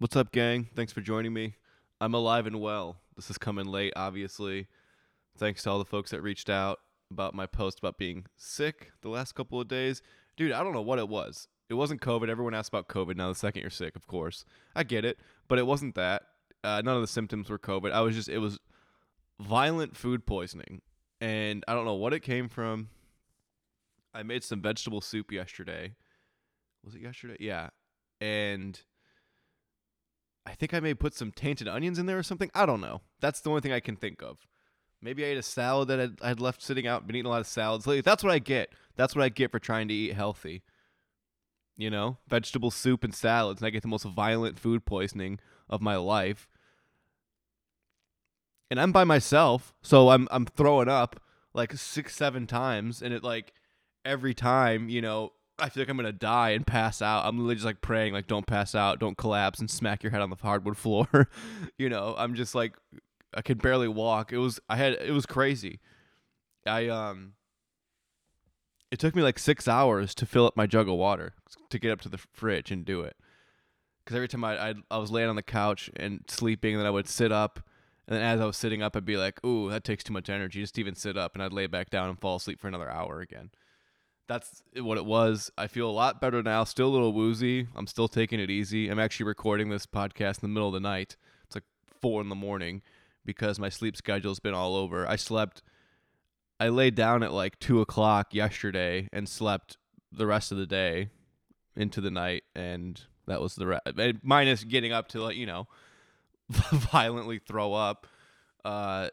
What's up, gang? Thanks for joining me. I'm alive and well. This is coming late, obviously. Thanks to all the folks that reached out about my post about being sick the last couple of days. Dude, I don't know what it was. It wasn't COVID. Everyone asks about COVID now the second you're sick, of course. I get it, but it wasn't that. Uh, none of the symptoms were COVID. I was just, it was violent food poisoning. And I don't know what it came from. I made some vegetable soup yesterday. Was it yesterday? Yeah. And I think I may put some tainted onions in there or something. I don't know. That's the only thing I can think of. Maybe I ate a salad that I'd, I'd left sitting out. Been eating a lot of salads lately. That's what I get. That's what I get for trying to eat healthy. You know, vegetable soup and salads, and I get the most violent food poisoning of my life. And I'm by myself, so I'm I'm throwing up like six, seven times, and it like every time, you know, I feel like I'm gonna die and pass out. I'm literally just like praying, like, don't pass out, don't collapse and smack your head on the hardwood floor. you know, I'm just like, I could barely walk. It was, I had, it was crazy. I um, it took me like six hours to fill up my jug of water to get up to the fridge and do it. Because every time I, I I was laying on the couch and sleeping, and then I would sit up, and then as I was sitting up, I'd be like, "Ooh, that takes too much energy just to even sit up," and I'd lay back down and fall asleep for another hour again that's what it was. I feel a lot better now. Still a little woozy. I'm still taking it easy. I'm actually recording this podcast in the middle of the night. It's like four in the morning because my sleep schedule's been all over. I slept. I laid down at like two o'clock yesterday and slept the rest of the day into the night, and that was the rest. Minus getting up to like you know violently throw up. Uh,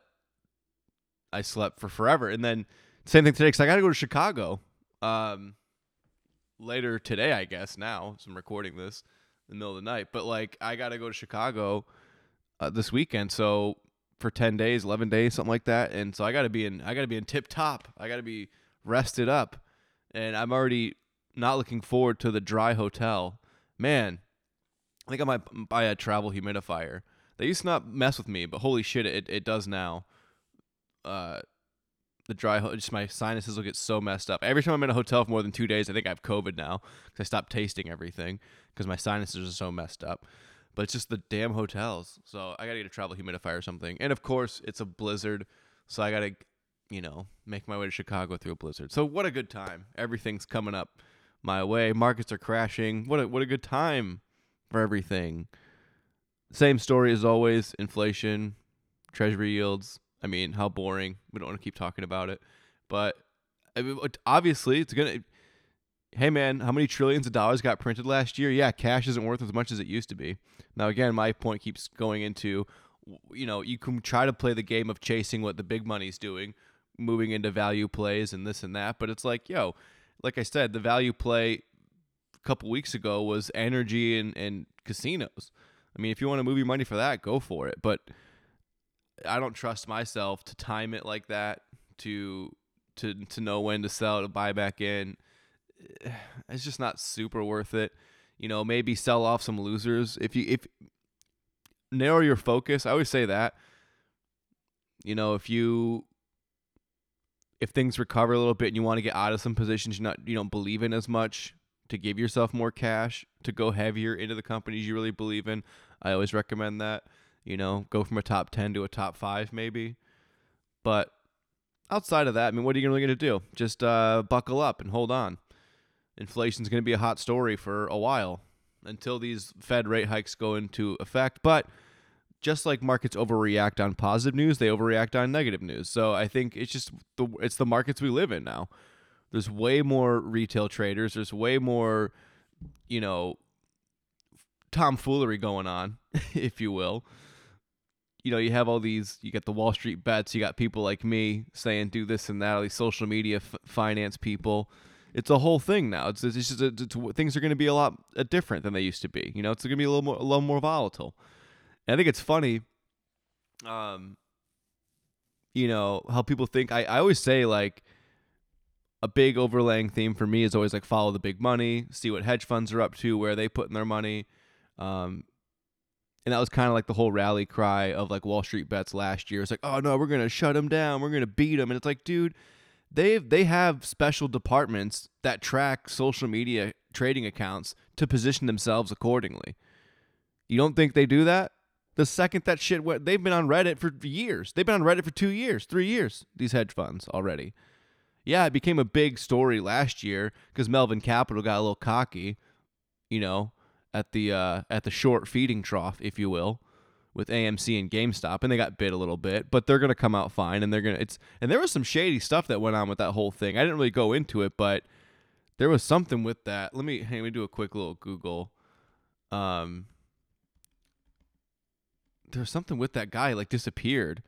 I slept for forever, and then same thing today because I got to go to Chicago um later today, I guess. Now, so I'm recording this in the middle of the night, but like I got to go to Chicago uh, this weekend, so for 10 days, 11 days, something like that, and so I got to be in I got to be in tip top. I got to be rested up. And I'm already not looking forward to the dry hotel. Man, I think I might buy a travel humidifier. They used to not mess with me, but holy shit, it, it does now. Uh, the dry, just my sinuses will get so messed up. Every time I'm in a hotel for more than two days, I think I have COVID now because I stopped tasting everything because my sinuses are so messed up. But it's just the damn hotels. So I gotta get a travel humidifier or something. And of course, it's a blizzard, so I gotta, you know, make my way to Chicago through a blizzard. So what a good time! Everything's coming up my way. Markets are crashing. What a what a good time for everything. Same story as always. Inflation, treasury yields I mean, how boring. We don't want to keep talking about it. But I mean, obviously, it's going to. Hey, man, how many trillions of dollars got printed last year? Yeah, cash isn't worth as much as it used to be. Now, again, my point keeps going into you know, you can try to play the game of chasing what the big money's doing, moving into value plays and this and that. But it's like, yo, like I said, the value play a couple weeks ago was energy and, and casinos. I mean, if you want to move your money for that, go for it. But I don't trust myself to time it like that to to to know when to sell to buy back in. It's just not super worth it. You know, maybe sell off some losers if you if narrow your focus. I always say that. You know, if you if things recover a little bit and you want to get out of some positions you not you don't believe in as much to give yourself more cash to go heavier into the companies you really believe in, I always recommend that you know, go from a top 10 to a top 5 maybe. But outside of that, I mean, what are you really going to do? Just uh, buckle up and hold on. Inflation's going to be a hot story for a while until these Fed rate hikes go into effect. But just like markets overreact on positive news, they overreact on negative news. So I think it's just the it's the markets we live in now. There's way more retail traders. There's way more, you know, tomfoolery going on, if you will you know, you have all these, you got the Wall Street bets, you got people like me saying do this and that, all these social media f- finance people. It's a whole thing now. It's, it's just a, it's, things are going to be a lot uh, different than they used to be. You know, it's going to be a little more a little more volatile. And I think it's funny, um, you know, how people think. I, I always say like a big overlaying theme for me is always like follow the big money, see what hedge funds are up to, where they put in their money. Um, and that was kind of like the whole rally cry of like Wall Street bets last year. It's like, oh no, we're gonna shut them down, we're gonna beat them, and it's like, dude, they they have special departments that track social media trading accounts to position themselves accordingly. You don't think they do that? The second that shit went, they've been on Reddit for years. They've been on Reddit for two years, three years, these hedge funds already. Yeah, it became a big story last year because Melvin Capital got a little cocky, you know, at the uh, at the short feeding trough, if you will, with AMC and GameStop, and they got bit a little bit, but they're gonna come out fine, and they're gonna it's and there was some shady stuff that went on with that whole thing. I didn't really go into it, but there was something with that. Let me hey, let me do a quick little Google. Um, there's something with that guy like disappeared.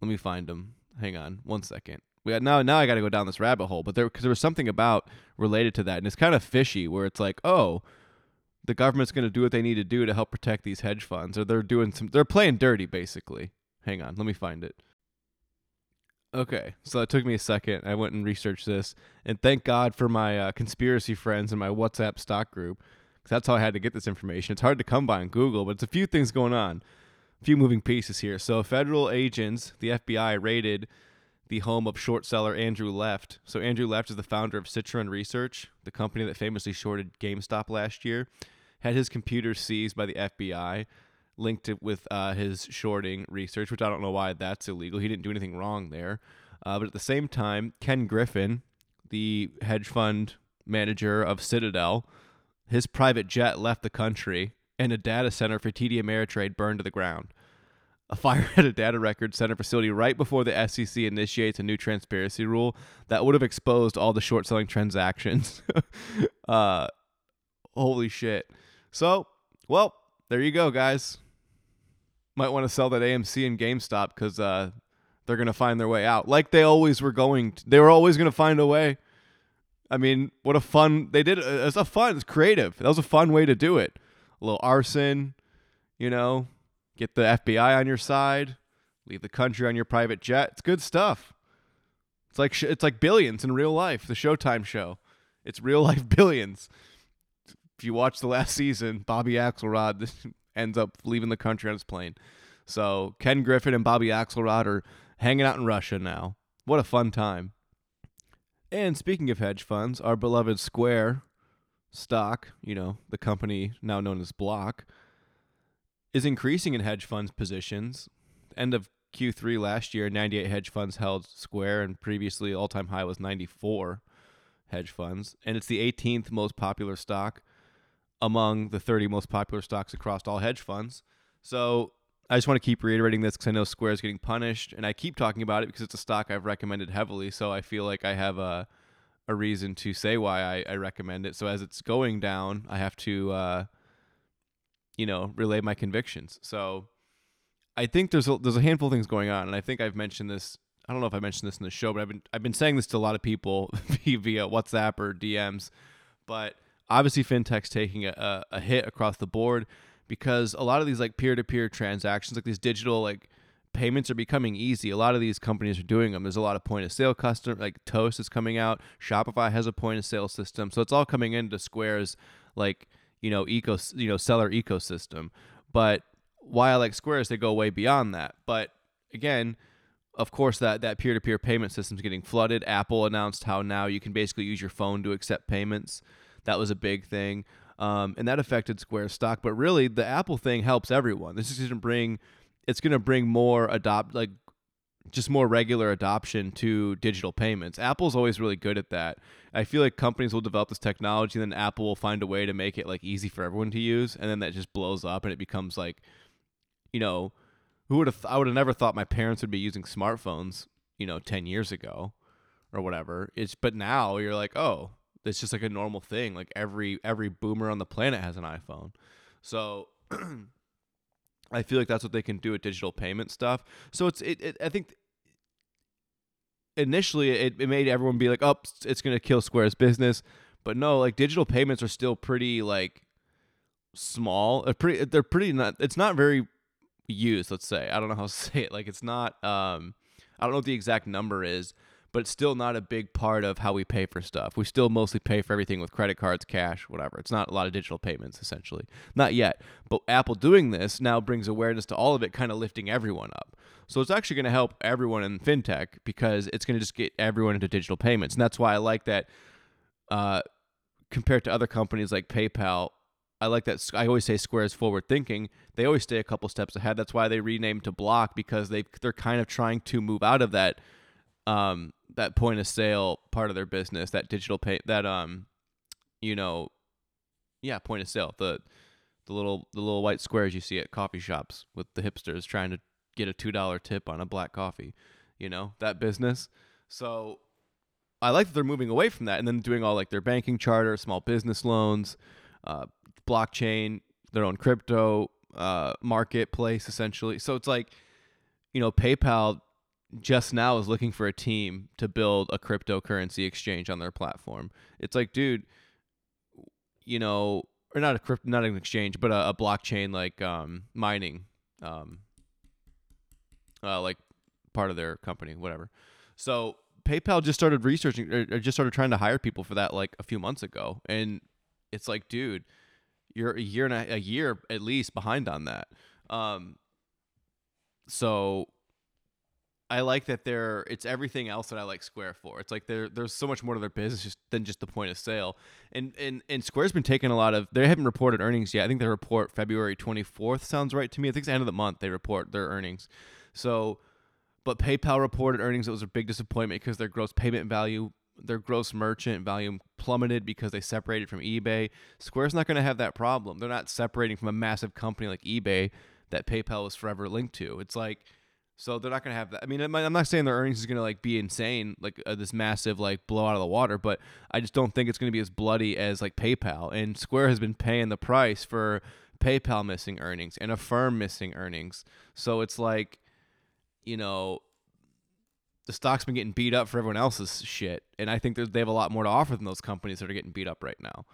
Let me find him. Hang on one second. We got, now now I got to go down this rabbit hole, but there because there was something about related to that, and it's kind of fishy where it's like, oh, the government's going to do what they need to do to help protect these hedge funds, or they're doing some, they're playing dirty basically. Hang on, let me find it. Okay, so it took me a second. I went and researched this, and thank God for my uh, conspiracy friends and my WhatsApp stock group because that's how I had to get this information. It's hard to come by on Google, but it's a few things going on, a few moving pieces here. So, federal agents, the FBI, raided the home of short seller Andrew Left. So, Andrew Left is the founder of Citron Research, the company that famously shorted GameStop last year. Had his computer seized by the FBI, linked it with uh, his shorting research, which I don't know why that's illegal. He didn't do anything wrong there. Uh, but at the same time, Ken Griffin, the hedge fund manager of Citadel, his private jet left the country, and a data center for TD Ameritrade burned to the ground. A fire at a data record center facility right before the SEC initiates a new transparency rule that would have exposed all the short selling transactions. uh, holy shit. So, well, there you go, guys. Might want to sell that AMC and GameStop because uh, they're going to find their way out. Like they always were going to. They were always going to find a way. I mean, what a fun they did. It was a fun, it's creative. That was a fun way to do it. A little arson, you know, get the FBI on your side, leave the country on your private jet. It's good stuff. It's like sh- it's like billions in real life. The Showtime show. It's real life billions. If you watch the last season, Bobby Axelrod ends up leaving the country on his plane. So Ken Griffin and Bobby Axelrod are hanging out in Russia now. What a fun time. And speaking of hedge funds, our beloved Square stock, you know, the company now known as Block, is increasing in hedge funds positions. End of Q3 last year, 98 hedge funds held Square, and previously all time high was 94 hedge funds. And it's the 18th most popular stock among the 30 most popular stocks across all hedge funds. So I just want to keep reiterating this because I know Square is getting punished, and I keep talking about it because it's a stock I've recommended heavily. So I feel like I have a a reason to say why I, I recommend it. So as it's going down, I have to, uh, you know, relay my convictions. So I think there's a, there's a handful of things going on, and I think I've mentioned this. I don't know if I mentioned this in the show, but I've been I've been saying this to a lot of people via WhatsApp or DMs. But obviously, fintech's taking a, a, hit across the board because a lot of these like peer-to-peer transactions like these digital like payments are becoming easy a lot of these companies are doing them there's a lot of point of sale customer like toast is coming out shopify has a point of sale system so it's all coming into square's like you know eco you know seller ecosystem but why i like square is they go way beyond that but again of course that that peer-to-peer payment system is getting flooded apple announced how now you can basically use your phone to accept payments that was a big thing um, and that affected Square stock. But really, the Apple thing helps everyone. This is going to bring, it's going to bring more adopt like just more regular adoption to digital payments. Apple's always really good at that. I feel like companies will develop this technology, and then Apple will find a way to make it like easy for everyone to use, and then that just blows up, and it becomes like, you know, who would have? I would have never thought my parents would be using smartphones, you know, ten years ago, or whatever. It's but now you're like, oh, it's just like a normal thing. Like every every boomer on the planet has an iPhone. So I feel like that's what they can do with digital payment stuff. So it's it, it I think initially it, it made everyone be like, "Oh, it's going to kill Square's business." But no, like digital payments are still pretty like small. They're pretty they're pretty not it's not very used, let's say. I don't know how to say it. Like it's not um I don't know what the exact number is, but it's still not a big part of how we pay for stuff. We still mostly pay for everything with credit cards, cash, whatever. It's not a lot of digital payments, essentially. Not yet. But Apple doing this now brings awareness to all of it, kind of lifting everyone up. So it's actually going to help everyone in fintech because it's going to just get everyone into digital payments. And that's why I like that uh, compared to other companies like PayPal. I like that. I always say Square is forward thinking. They always stay a couple steps ahead. That's why they renamed to Block because they they're kind of trying to move out of that um that point of sale part of their business, that digital pay that um you know yeah, point of sale. The the little the little white squares you see at coffee shops with the hipsters trying to get a two dollar tip on a black coffee. You know, that business. So I like that they're moving away from that and then doing all like their banking charter, small business loans, uh, blockchain, their own crypto uh, marketplace essentially. So it's like, you know, PayPal just now is looking for a team to build a cryptocurrency exchange on their platform. It's like, dude, you know, or not a crypto, not an exchange, but a, a blockchain like um, mining, um, uh, like part of their company, whatever. So PayPal just started researching, or, or just started trying to hire people for that like a few months ago, and it's like, dude, you're a year and a, a year at least behind on that. Um, so I like that they're it's everything else that I like Square for. It's like there there's so much more to their business than just the point of sale. And and and Square's been taking a lot of they haven't reported earnings yet. I think they report February 24th sounds right to me. I think it's the end of the month they report their earnings. So but PayPal reported earnings. It was a big disappointment because their gross payment value, their gross merchant volume plummeted because they separated from eBay. Square's not going to have that problem. They're not separating from a massive company like eBay that PayPal was forever linked to. It's like so they're not going to have that. I mean, I'm not saying their earnings is going to like be insane, like uh, this massive like blow out of the water, but I just don't think it's going to be as bloody as like PayPal. And Square has been paying the price for PayPal missing earnings and Affirm missing earnings. So it's like, you know, the stock's been getting beat up for everyone else's shit, and I think they have a lot more to offer than those companies that are getting beat up right now.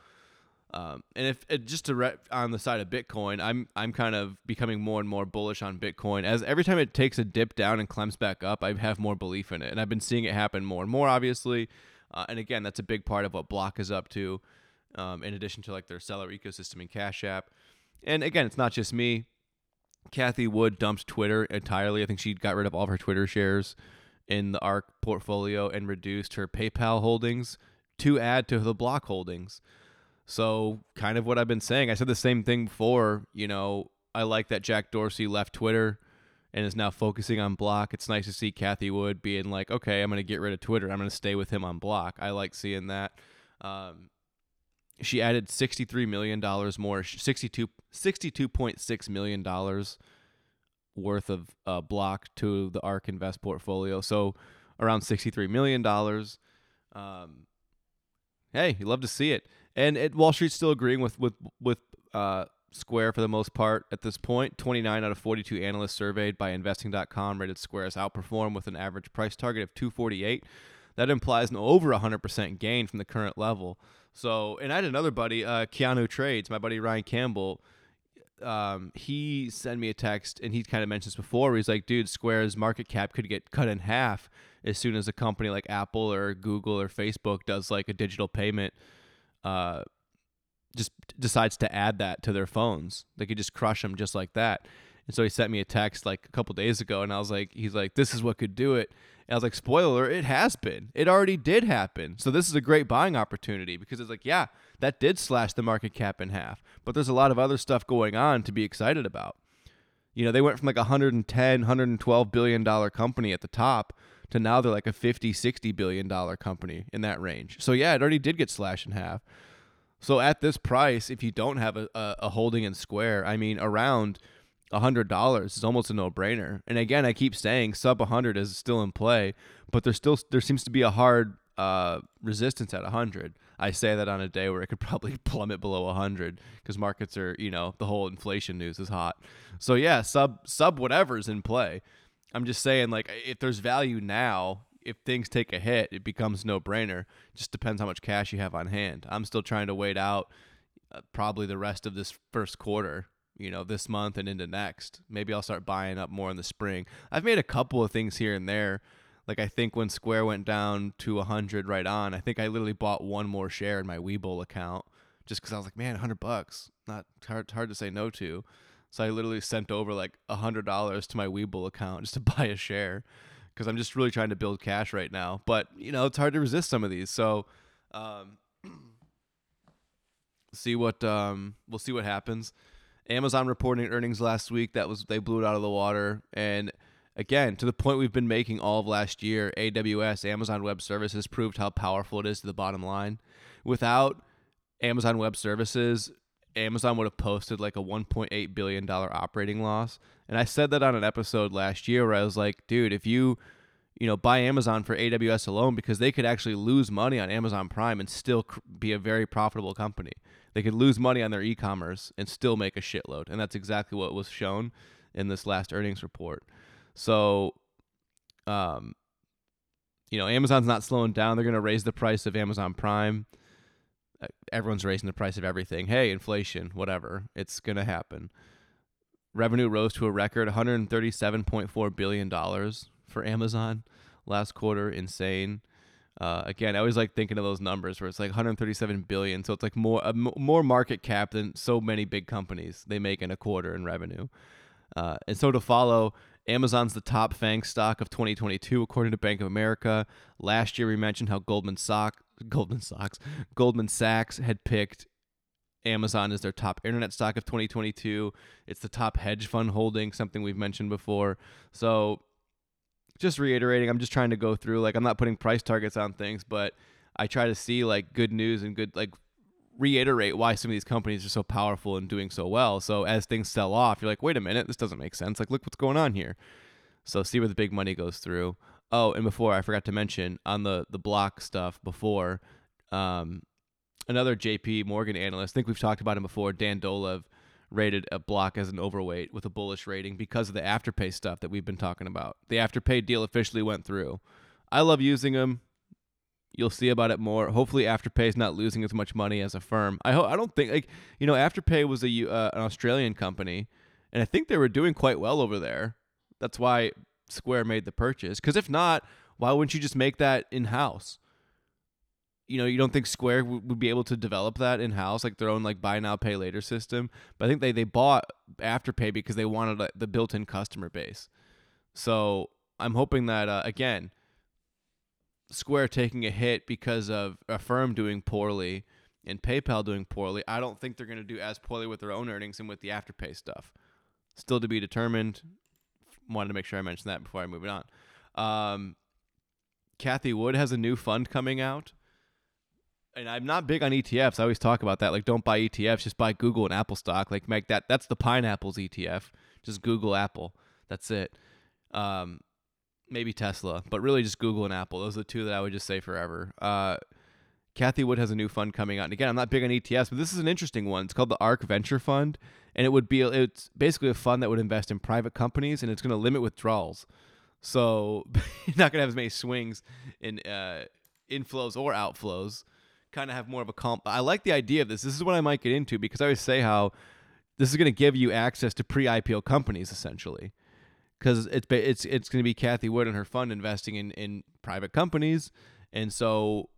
Um, and if it, just to on the side of Bitcoin, I'm I'm kind of becoming more and more bullish on Bitcoin. As every time it takes a dip down and climbs back up, I have more belief in it, and I've been seeing it happen more and more. Obviously, uh, and again, that's a big part of what Block is up to. Um, in addition to like their seller ecosystem and Cash App, and again, it's not just me. Cathie Wood dumped Twitter entirely. I think she got rid of all of her Twitter shares in the ARK portfolio and reduced her PayPal holdings to add to the Block holdings. So, kind of what I've been saying. I said the same thing before. You know, I like that Jack Dorsey left Twitter and is now focusing on Block. It's nice to see Cathie Wood being like, okay, I'm going to get rid of Twitter. I'm going to stay with him on Block. I like seeing that. Um, she added $63 million more, 62, $62.6 million worth of uh, Block to the ARK Invest portfolio. So around $63 million. Um, hey, you love to see it and it, Wall Street's still agreeing with with with uh, Square for the most part at this point. 29 out of 42 analysts surveyed by Investing.com rated Square as outperform with an average price target of 248. That implies an over 100% gain from the current level. So, and I had another buddy, uh, Keanu Trades, my buddy Ryan Campbell. Um, he sent me a text, and he kind of mentioned this before. he's like, "Dude, Square's market cap could get cut in half as soon as a company like Apple or Google or Facebook does like a digital payment." uh, just decides to add that to their phones. They could just crush them just like that. And so he sent me a text like a couple days ago, and I was like, he's like, this is what could do it. And I was like, spoiler, it has been. It already did happen. So this is a great buying opportunity because it's like, yeah, that did slash the market cap in half. But there's a lot of other stuff going on to be excited about. You know, they went from like a 110, 112 billion dollar company at the top to now they're like a 50, 60 billion dollar company in that range. So yeah, it already did get slashed in half. So at this price, if you don't have a, a, holding in Square, I mean around a hundred dollars is almost a no brainer. And again, I keep saying sub a hundred is still in play, but there's still there seems to be a hard uh, resistance at a hundred. I say that on a day where it could probably plummet below a hundred because markets are you know the whole inflation news is hot. So yeah, sub sub whatever's in play. I'm just saying, like, if there's value now, if things take a hit, it becomes no brainer. Just depends how much cash you have on hand. I'm still trying to wait out uh, probably the rest of this first quarter, you know, this month and into next. Maybe I'll start buying up more in the spring. I've made a couple of things here and there. Like I think when Square went down to 100 right on, I think I literally bought one more share in my Webull account just because I was like, man, 100 bucks, not hard hard to say no to. So I literally sent over like a hundred dollars to my Webull account just to buy a share because I'm just really trying to build cash right now. But you know, it's hard to resist some of these. So, um, see what um we'll see what happens. Amazon reporting earnings last week that was they blew it out of the water and again to the point we've been making all of last year AWS Amazon Web Services proved how powerful it is to the bottom line. Without Amazon Web Services, Amazon would have posted like a 1.8 billion dollar operating loss. And I said that on an episode last year where I was like, dude, if you you know, buy Amazon for AWS alone because they could actually lose money on Amazon Prime and still be a very profitable company. They could lose money on their e-commerce and still make a shitload, and that's exactly what was shown in this last earnings report. So, um, you know, Amazon's not slowing down. They're going to raise the price of Amazon Prime. Everyone's raising the price of everything. Hey, inflation, whatever. It's going to happen. Revenue rose to a record $137.4 billion for Amazon last quarter. Insane. Uh, again, I always like thinking of those numbers where it's like 137 billion, so it's like more uh, more market cap than so many big companies they make in a quarter in revenue. Uh, and so to follow, Amazon's the top FANG stock of 2022 according to Bank of America. Last year we mentioned how Goldman Sachs, Goldman Sachs, Goldman Sachs had picked Amazon as their top internet stock of 2022. It's the top hedge fund holding, something we've mentioned before. So just reiterating, I'm just trying to go through like I'm not putting price targets on things, but I try to see like good news and good like reiterate why some of these companies are so powerful and doing so well. So as things sell off, you're like, wait a minute, this doesn't make sense. Like, look what's going on here. So see where the big money goes through. Oh, and before I forgot to mention on the the block stuff before, um, another JP Morgan analyst. I think we've talked about him before. Dan Dolev rated a block as an overweight with a bullish rating because of the afterpay stuff that we've been talking about. The afterpay deal officially went through. I love using them. You'll see about it more. Hopefully, Afterpay is not losing as much money as Affirm. I hope. I don't think like you know Afterpay was a uh, an Australian company, and I think they were doing quite well over there. That's why Square made the purchase. Because if not, why wouldn't you just make that in house? you know, you don't think Square would be able to develop that in house, like their own like buy now pay later system. But I think they they bought Afterpay because they wanted the built-in customer base. So I'm hoping that uh, again, Square taking a hit because of Affirm doing poorly and PayPal doing poorly. I don't think they're going to do as poorly with their own earnings and with the Afterpay stuff. Still to be determined. Wanted to make sure I mentioned that before I move it on. Um, Cathie Wood has a new fund coming out and I'm not big on ETFs. I always talk about that. Like, don't buy ETFs, just buy Google and Apple stock. Like, make that. That's the pineapples ETF. Just Google Apple. That's it. Um, maybe Tesla, but really just Google and Apple. Those are the two that I would just say forever. Uh, Cathie Wood has a new fund coming out. And again, I'm not big on ETFs, but this is an interesting one. It's called the ARK Venture Fund, and it would be it's basically a fund that would invest in private companies, and it's going to limit withdrawals. So you're not going to have as many swings in uh, inflows or outflows kind of have more of a comp. I like the idea of this. This is what I might get into because I always say how this is going to give you access to pre-IPO companies essentially, because it's it's it's going to be Cathie Wood and her fund investing in in private companies, and so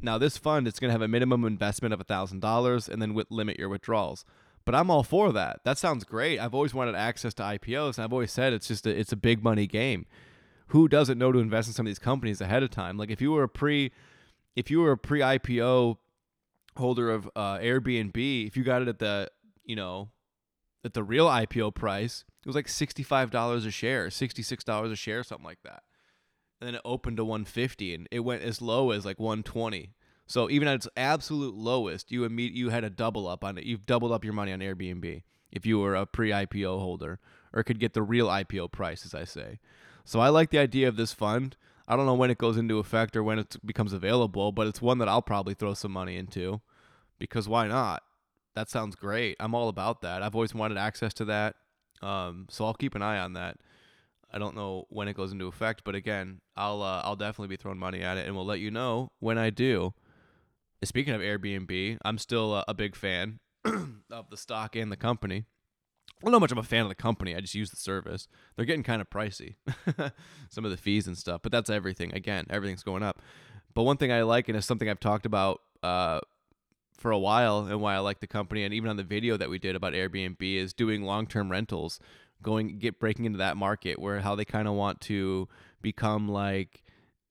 now this fund it's going to have a minimum investment of thousand dollars and then with limit your withdrawals. But I'm all for that. That sounds great. I've always wanted access to IPOs, and I've always said it's just a, it's a big money game. Who doesn't know to invest in some of these companies ahead of time? Like if you were a pre if you were a pre-IPO holder of uh, Airbnb, if you got it at the you know at the real IPO price, was like sixty-five dollars a share, sixty-six dollars a share, something like that. And then it opened to one fifty, and it went as low as like one twenty. So even at its absolute lowest, you imme- you had a double up on it. You've doubled up your money on Airbnb if you were a pre-IPO holder, or could get the real IPO price, as I say. So I like the idea of this fund. I don't know when it goes into effect or when it becomes available, but it's one that I'll probably throw some money into because why not? That sounds great. I'm all about that. I've always wanted access to that. Um, so I'll keep an eye on that. I don't know when it goes into effect, but again, I'll uh, I'll definitely be throwing money at it, and we'll let you know when I do. Speaking of Airbnb, I'm still a, big fan of the stock and the company. I'm not much of a fan of the company. I just use the service. They're getting kind of pricey, some of the fees and stuff. But that's everything. Again, everything's going up. But one thing I like, and it's something I've talked about uh, for a while, and why I like the company, and even on the video that we did about Airbnb, is doing long-term rentals, going get breaking into that market where how they kind of want to become like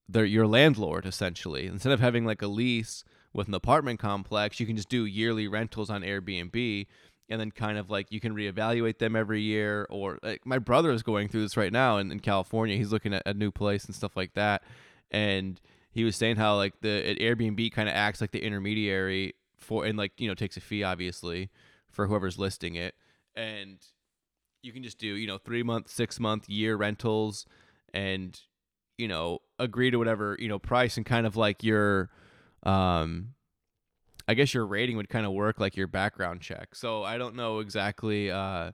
they're your landlord essentially, instead of having like a lease with an apartment complex, you can just do yearly rentals on Airbnb and then kind of like you can reevaluate them every year or like my brother is going through this right now in, in California. He's looking at a new place and stuff like that. And he was saying how like the Airbnb kind of acts like the intermediary for and like, you know, takes a fee obviously for whoever's listing it. And you can just do, you know, 3 month, 6 month, year rentals and you know, agree to whatever, you know, price and kind of like your um I guess your rating would kind of work like your background check. So I don't know exactly uh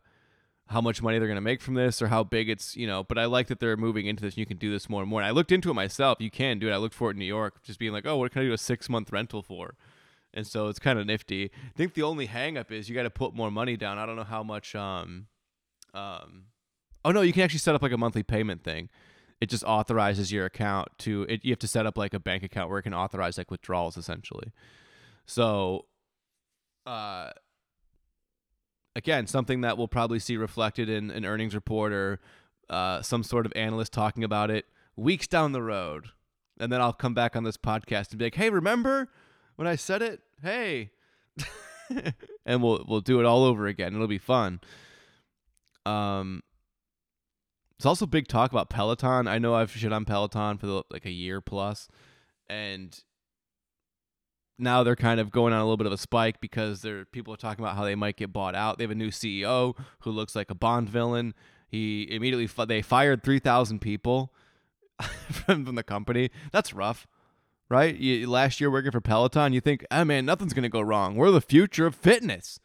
how much money they're going to make from this or how big it's, you know, but I like that they're moving into this and you can do this more and more. And I looked into it myself. You can do it. I looked for it in New York, just being like, oh, what can I do a six month rental for? And so it's kind of nifty. I think the only hangup is you got to put more money down. I don't know how much, um, um, oh no, you can actually set up like a monthly payment thing it just authorizes your account to it you have to set up like a bank account where it can authorize like withdrawals essentially so uh again something that we'll probably see reflected in an earnings report or uh, some sort of analyst talking about it weeks down the road and then i'll come back on this podcast and be like hey remember when i said it hey and we'll we'll do it all over again it'll be fun um it's also big talk about Peloton. I know I've shit on Peloton for the, like a year plus, and now they're kind of going on a little bit of a spike because there people are talking about how they might get bought out. They have a new CEO who looks like a Bond villain. He immediately they fired three thousand people from, from the company. That's rough, right? You, last year working for Peloton, you think, oh man, nothing's gonna go wrong. We're the future of fitness.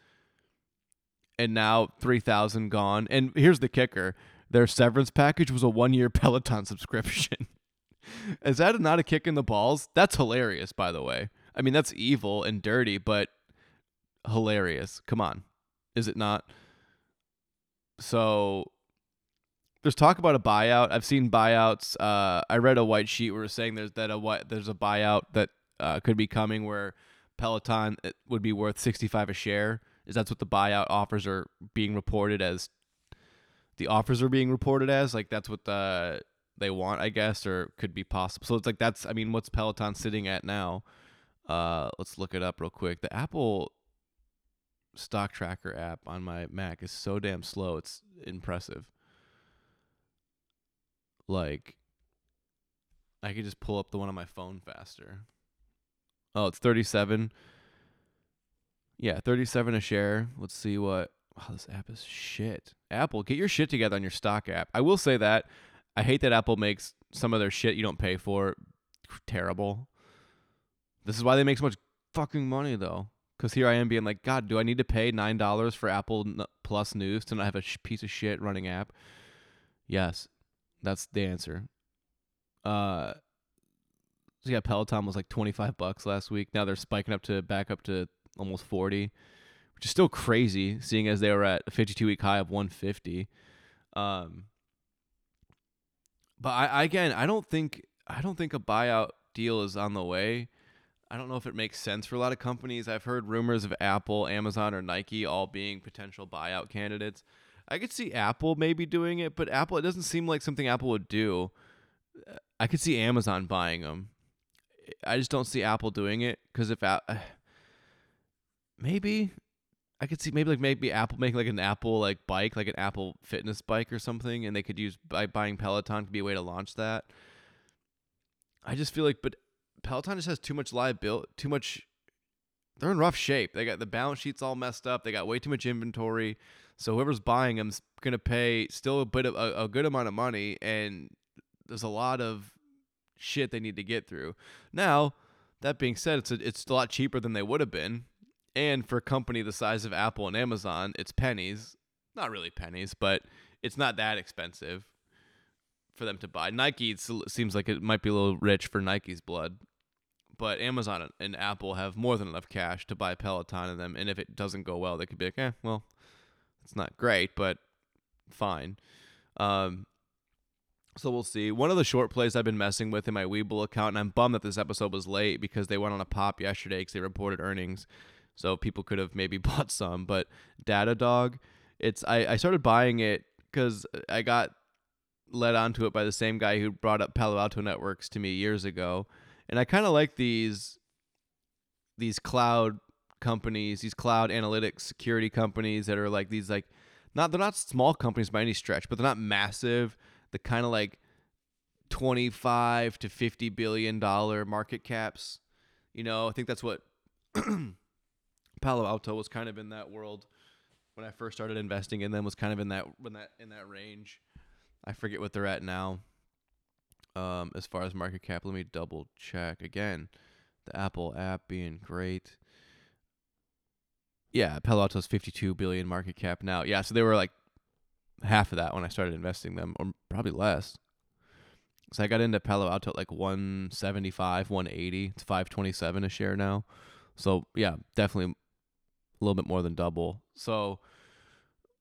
And now three thousand gone. And here's the kicker: their severance package was a one year Peloton subscription. Is that not a kick in the balls? That's hilarious, by the way. I mean, that's evil and dirty, but hilarious. Come on. Is it not? So there's talk about a buyout. I've seen buyouts. Uh, I read a white sheet where it's saying there's that a what there's a buyout that uh, could be coming where Peloton would be worth 65 a share. Is that's what the buyout offers are being reported as the offers are being reported as. Like that's what the they want, I guess, or could be possible. So it's like that's I mean, what's Peloton sitting at now? Uh, let's look it up real quick. The Apple stock tracker app on my Mac is so damn slow. It's impressive. Like I could just pull up the one on my phone faster. Oh, it's 37. Yeah, 37 a share. Let's see what wow, this app is shit. Apple, get your shit together on your stock app. I will say that I hate that Apple makes some of their shit you don't pay for terrible. This is why they make so much fucking money though. Because here I am being like, God, do I need to pay nine dollars for Apple Plus News to not have a sh- piece of shit running app? Yes, that's the answer. Uh, so yeah, Peloton was like twenty five bucks last week. Now they're spiking up to back up to almost forty which is still crazy, seeing as they were at a 52 week high of 150. Um, but I again, I don't think I don't think a buyout deal is on the way. I don't know if it makes sense for a lot of companies. I've heard rumors of Apple, Amazon, or Nike all being potential buyout candidates. I could see Apple maybe doing it, but Apple it doesn't seem like something Apple would do. I could see Amazon buying them. I just don't see Apple doing it because if maybe I could see maybe like maybe Apple making like an Apple like bike, like an Apple fitness bike or something, and they could use by buying Peloton could be a way to launch that. I just feel like, but Peloton just has too much liability, too much. They're in rough shape. They got the balance sheets all messed up. They got way too much inventory. So whoever's buying them's gonna pay still a bit of a, a good amount of money, and there's a lot of shit they need to get through. Now, that being said, it's a, it's a lot cheaper than they would have been and for a company the size of Apple and Amazon, it's pennies. Not really pennies, but it's not that expensive for them to buy. Nike It seems like it might be a little rich for Nike's blood, but Amazon and Apple have more than enough cash to buy Peloton in them. And if it doesn't go well, they could be like, eh, well, it's not great, but fine. Um, so we'll see. One of the short plays I've been messing with in my Webull account, and I'm bummed that this episode was late because they went on a pop yesterday because they reported earnings so people could have maybe bought some. But Datadog, it's I, I started buying it because I got led onto it by the same guy who brought up Palo Alto Networks to me years ago, and I kind of like these these cloud companies, these cloud analytics security companies that are like these like not they're not small companies by any stretch, but they're not massive. The kind of like 25 to 50 billion dollar market caps. You know, I think that's what Palo Alto was kind of in that world when I first started investing in them was kind of in that when that in that range. I forget what they're at now. Um, as far as market cap, let me double check again. The Apple app being great. Yeah, Palo Alto's 52 billion market cap now. Yeah, so they were like half of that when I started investing them, or probably less. So I got into Palo Alto at like 175, 180. It's 527 a share now. So yeah, definitely a little bit more than double. So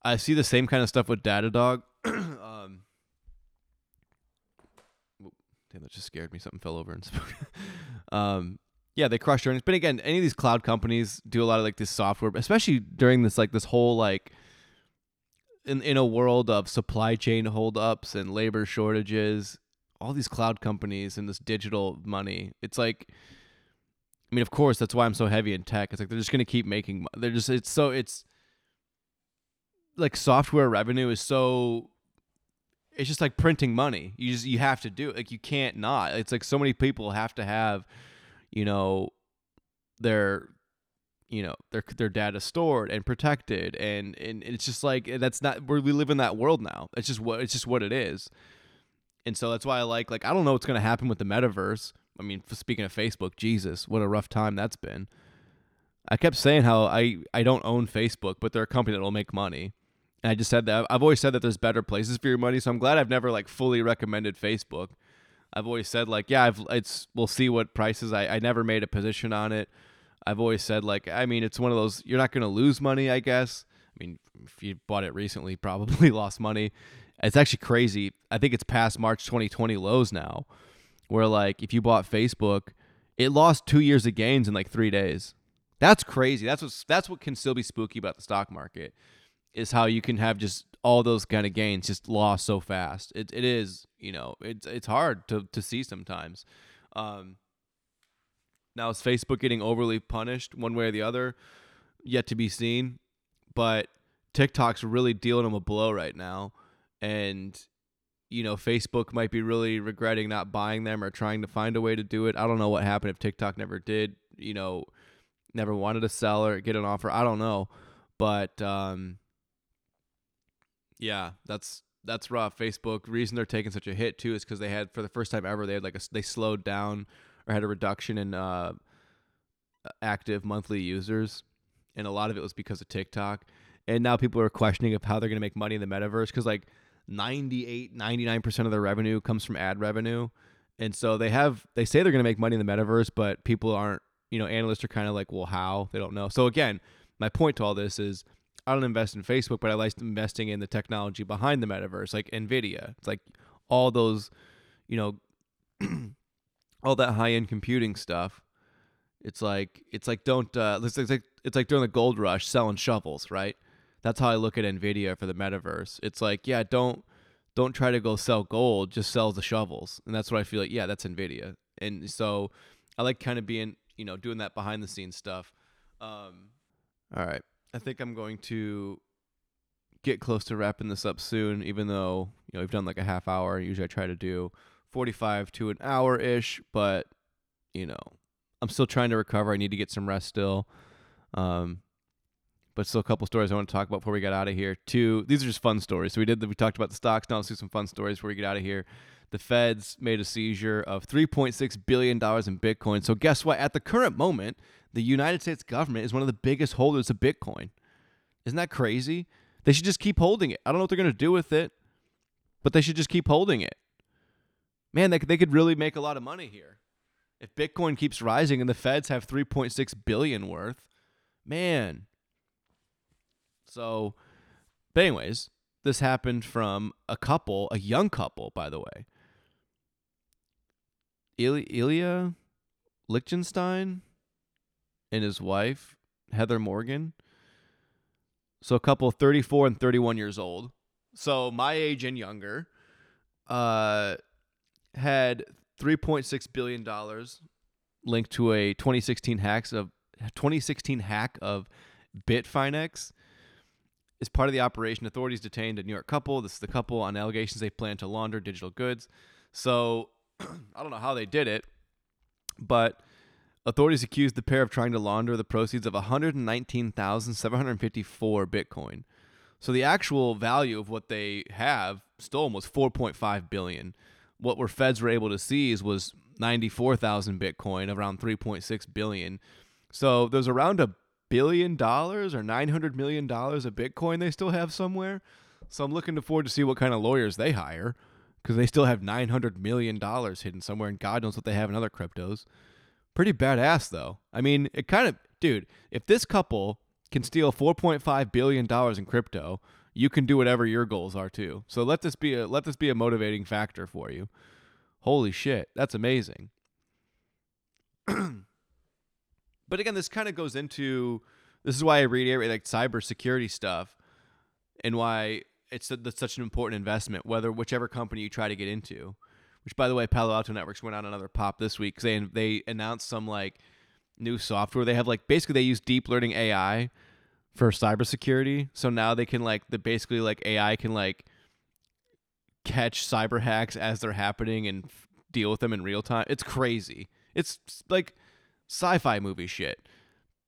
I see the same kind of stuff with Datadog. um, damn, that just scared me. Something fell over and spoke. um, yeah, they crushed earnings. But again, any of these cloud companies do a lot of like this software, especially during this like this whole like in in a world of supply chain holdups and labor shortages. All these cloud companies and this digital money. It's like I mean, of course, that's why I'm so heavy in tech. It's like they're just gonna keep making. They're just it's so it's like software revenue is so. It's just like printing money. You just you have to do it. Like you can't not. It's like so many people have to have, you know, their, you know, their their data stored and protected, and and it's just like eh, that's not where we live in that world now. It's just what it's just what it is, and so that's why I like like I don't know what's gonna happen with the metaverse I mean, speaking of Facebook, Jesus, what a rough time that's been. I kept saying how I, I don't own Facebook, but they're a company that'll make money. And I just said that I've always said that there's better places for your money, so I'm glad I've never like fully recommended Facebook. I've always said like, yeah, I've it's we'll see what prices. I, I never made a position on it. I've always said like, I mean, it's one of those you're not gonna lose money, I guess. I mean, if you bought it recently, probably lost money. It's actually crazy. I think it's past March 2020 lows now where like if you bought Facebook, it lost two years of gains in like three days. That's crazy. That's what that's what can still be spooky about the stock market, is how you can have just all those kind of gains just lost so fast. It it is you know it's it's hard to to see sometimes. Um, now is Facebook getting overly punished one way or the other? Yet to be seen, but TikTok's really dealing them a blow right now, and you know, Facebook might be really regretting not buying them or trying to find a way to do it. I don't know what happened if TikTok never did, you know, never wanted to sell or get an offer. I don't know. But um yeah, that's that's rough. Facebook reason they're taking such a hit too is cuz they had for the first time ever they had like a they slowed down or had a reduction in uh active monthly users and a lot of it was because of TikTok. And now people are questioning of how they're going to make money in the metaverse cuz like 98 99% of their revenue comes from ad revenue and so they have they say they're going to make money in the metaverse but people aren't you know analysts are kind of like well how they don't know so again my point to all this is i don't invest in facebook but i like investing in the technology behind the metaverse like nvidia it's like all those you know all that high end computing stuff it's like it's like don't uh it's like it's like during the gold rush selling shovels right that's how I look at Nvidia for the metaverse. It's like, yeah, don't don't try to go sell gold, just sell the shovels. And that's what I feel like, yeah, that's Nvidia. And so I like kind of being, you know, doing that behind the scenes stuff. Um all right. I think I'm going to get close to wrapping this up soon, even though, you know, we've done like a half hour. Usually I try to do 45 to an hour ish, but, you know, I'm still trying to recover. I need to get some rest still. Um, but still a couple stories I want to talk about before we get out of here. Two, these are just fun stories. So we did, the, we talked about the stocks. Now let's do some fun stories before we get out of here. The Feds made a seizure of 3.6 billion dollars in Bitcoin. So guess what? At the current moment, the United States government is one of the biggest holders of Bitcoin. Isn't that crazy? They should just keep holding it. I don't know what they're going to do with it, but they should just keep holding it. Man, they, they could really make a lot of money here. If Bitcoin keeps rising and the Feds have 3.6 billion worth, man, so, but anyways, this happened from a couple, a young couple, by the way. Ilya Lichtenstein and his wife, Heather Morgan. So a couple 34 and 31 years old. So my age and younger uh had 3.6 billion dollars linked to a 2016 hacks of 2016 hack of Bitfinex. As part of the operation, authorities detained a New York couple. This is the couple on allegations they plan to launder digital goods. So I don't know how they did it, but authorities accused the pair of trying to launder the proceeds of 119,754 Bitcoin. So the actual value of what they have stolen was 4.5 billion. What were feds were able to seize was 94,000 Bitcoin, around 3.6 billion. So there's around a billion dollars or 900 million dollars of Bitcoin they still have somewhere. So I'm looking forward to see what kind of lawyers they hire because they still have 900 million dollars hidden somewhere, and God knows what they have in other cryptos. Pretty badass though. I mean, it kind of, dude. If this couple can steal 4.5 billion dollars in crypto, you can do whatever your goals are too. So let this be a let this be a motivating factor for you. Holy shit, that's amazing. but again, this kind of goes into this is why I reiterate like cybersecurity stuff and why it's that's such an important investment, whether whichever company you try to get into. Which, by the way, Palo Alto Networks went on another pop this week because they they announced some like new software. They have like basically they use deep learning AI for cybersecurity. So now they can like the basically like AI can like catch cyber hacks as they're happening and deal with them in real time. It's crazy. It's like sci-fi movie shit.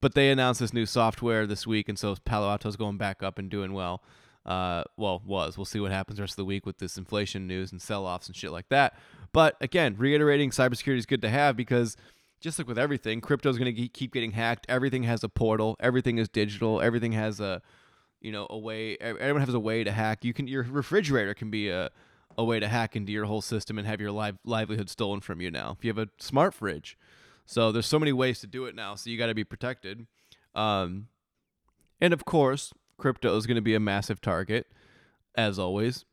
But they announced this new software this week, and so Palo Alto's going back up and doing well. Uh, well, was. We'll see what happens the rest of the week with this inflation news and sell-offs and shit like that. But again, reiterating cybersecurity is good to have because just like with everything, crypto is going to keep getting hacked. Everything has a portal. Everything is digital. Everything has a, you know, a way. Everyone has a way to hack. You can your refrigerator can be a a way to hack into your whole system and have your live, livelihood stolen from you now. If you have a smart fridge, so there's so many ways to do it now. So you got to be protected. Um, and of course, crypto is going to be a massive target, as always.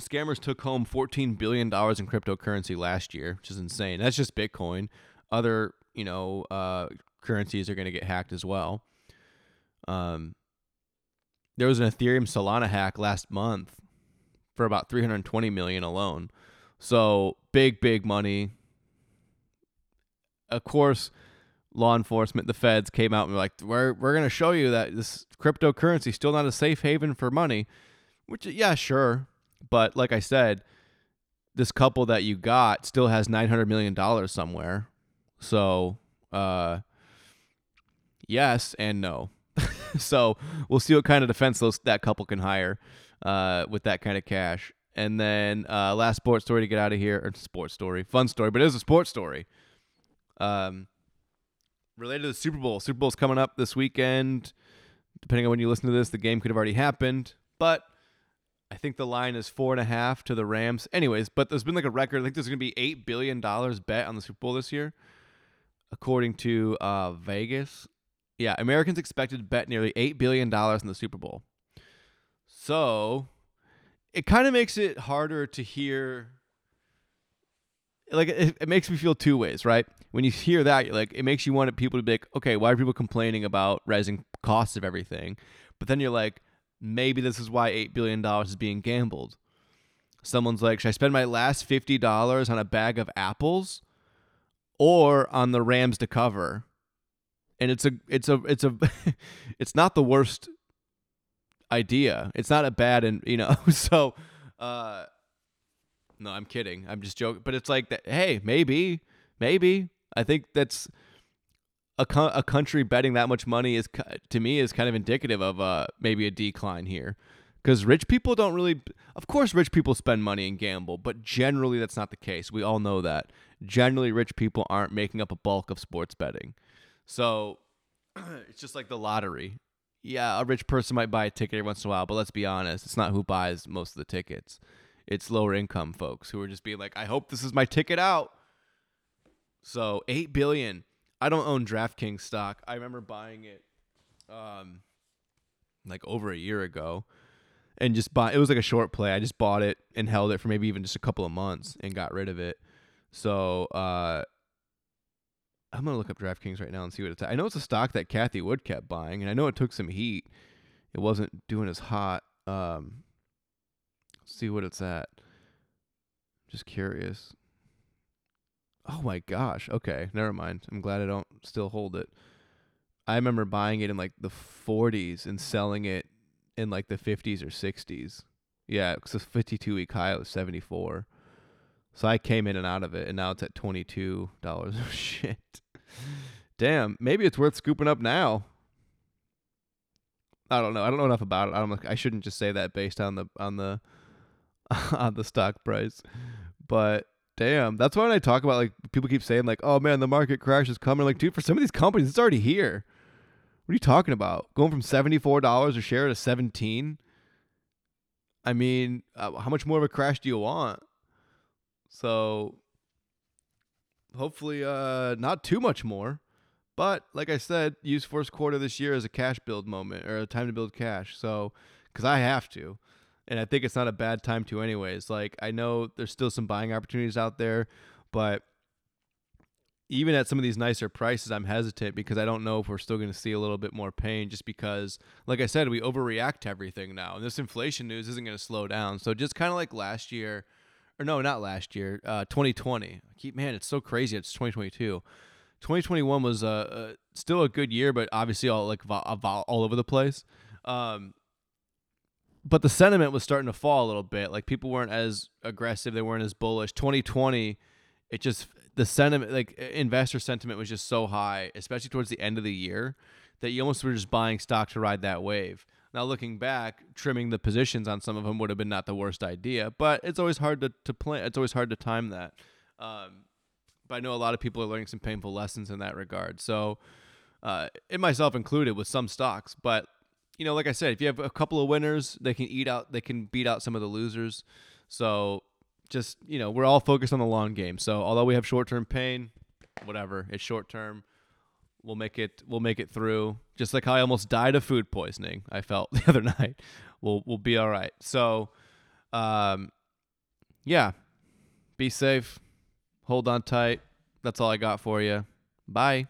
Scammers took home $14 billion in cryptocurrency last year, which is insane. That's just Bitcoin. Other, you know, uh, currencies are going to get hacked as well. Um, there was an Ethereum Solana hack last month for about 320 million alone. So big, big money. Of course, law enforcement, the feds came out and were like, "We're we're gonna show you that this cryptocurrency is still not a safe haven for money." Which, yeah, sure, but like I said, this couple that you got still has 900 million dollars somewhere. So, uh, yes and no. so we'll see what kind of defense those that couple can hire uh, with that kind of cash. And then uh, last sports story to get out of here, or sports story, fun story, but it is a sports story. Um, related to the Super Bowl. Super Bowl's coming up this weekend. Depending on when you listen to this, the game could have already happened, but I think the line is four and a half to the Rams. Anyways, but there's been like a record. I think there's going to be eight billion dollars bet on the Super Bowl this year, according to uh, Vegas. Yeah, Americans expected to bet nearly eight billion dollars in the Super Bowl. So it kind of makes it harder to hear. Like it, it makes me feel two ways, right? When you hear that, like, it makes you want people to be like, okay, why are people complaining about rising costs of everything? But then you're like, maybe this is why eight billion dollars is being gambled. Someone's like, should I spend my last fifty dollars on a bag of apples, or on the Rams to cover? And it's a, it's a, it's a, it's not the worst idea. It's not a bad and you know. So, uh, no, I'm kidding. I'm just joking. But it's like that. Hey, maybe, maybe. I think that's a co- a country betting that much money is to me is kind of indicative of uh maybe a decline here. Because rich people don't really, of course, rich people spend money and gamble, but generally that's not the case. We all know that. Generally, rich people aren't making up a bulk of sports betting. So it's just like the lottery yeah, a rich person might buy a ticket every once in a while, but let's be honest, it's not who buys most of the tickets. It's lower income folks who are just being like, I hope this is my ticket out. So eight billion. I don't own DraftKings stock. I remember buying it um like over a year ago and just bought. it was like a short play. I just bought it and held it for maybe even just a couple of months and got rid of it. So uh I'm gonna look up DraftKings right now and see what it's. I know it's a stock that Cathie Wood kept buying, and I know it took some heat. It wasn't doing as hot. Um, see what it's at. Just curious. Oh my gosh. Okay, never mind. I'm glad I don't still hold it. I remember buying it in like the 40s and selling it in like the 50s or 60s. Yeah, because the 52 week high was 74. So I came in and out of it, and now it's at $22. Shit. Damn, maybe it's worth scooping up now. I don't know. I don't know enough about it. I don't. I shouldn't just say that based on the on the on the stock price. But damn, that's why when I talk about like people keep saying like, "Oh man, the market crash is coming." Like, dude, for some of these companies, it's already here. What are you talking about? Going from seventy four dollars a share to seventeen? I mean, uh, how much more of a crash do you want? So, hopefully, uh, not too much more. But like I said, use first quarter this year as a cash build moment or a time to build cash. So, because I have to, and I think it's not a bad time to, anyways. Like I know there's still some buying opportunities out there, but even at some of these nicer prices, I'm hesitant because I don't know if we're still going to see a little bit more pain. Just because, like I said, we overreact to everything now, and this inflation news isn't going to slow down. So just kind of like last year, or no, not last year, uh, 2020. I keep man, it's so crazy. It's 2022 2021 was uh, still a good year, but obviously all like all over the place. Um, but the sentiment was starting to fall a little bit. Like people weren't as aggressive, they weren't as bullish. 2020, it just the sentiment, like investor sentiment, was just so high, especially towards the end of the year, that you almost were just buying stock to ride that wave. Now looking back, trimming the positions on some of them would have been not the worst idea, but it's always hard to to plan. It's always hard to time that. Um, but I know a lot of people are learning some painful lessons in that regard. So, uh, myself included, with some stocks. But you know, like I said, if you have a couple of winners, they can eat out, they can beat out some of the losers. So, just you know, we're all focused on the long game. So, although we have short term pain, whatever, it's short term. We'll make it. We'll make it through. Just like how I almost died of food poisoning, I felt the other night. We'll we'll be all right. So, um, yeah, be safe Hold on tight. That's all I got for you. Bye.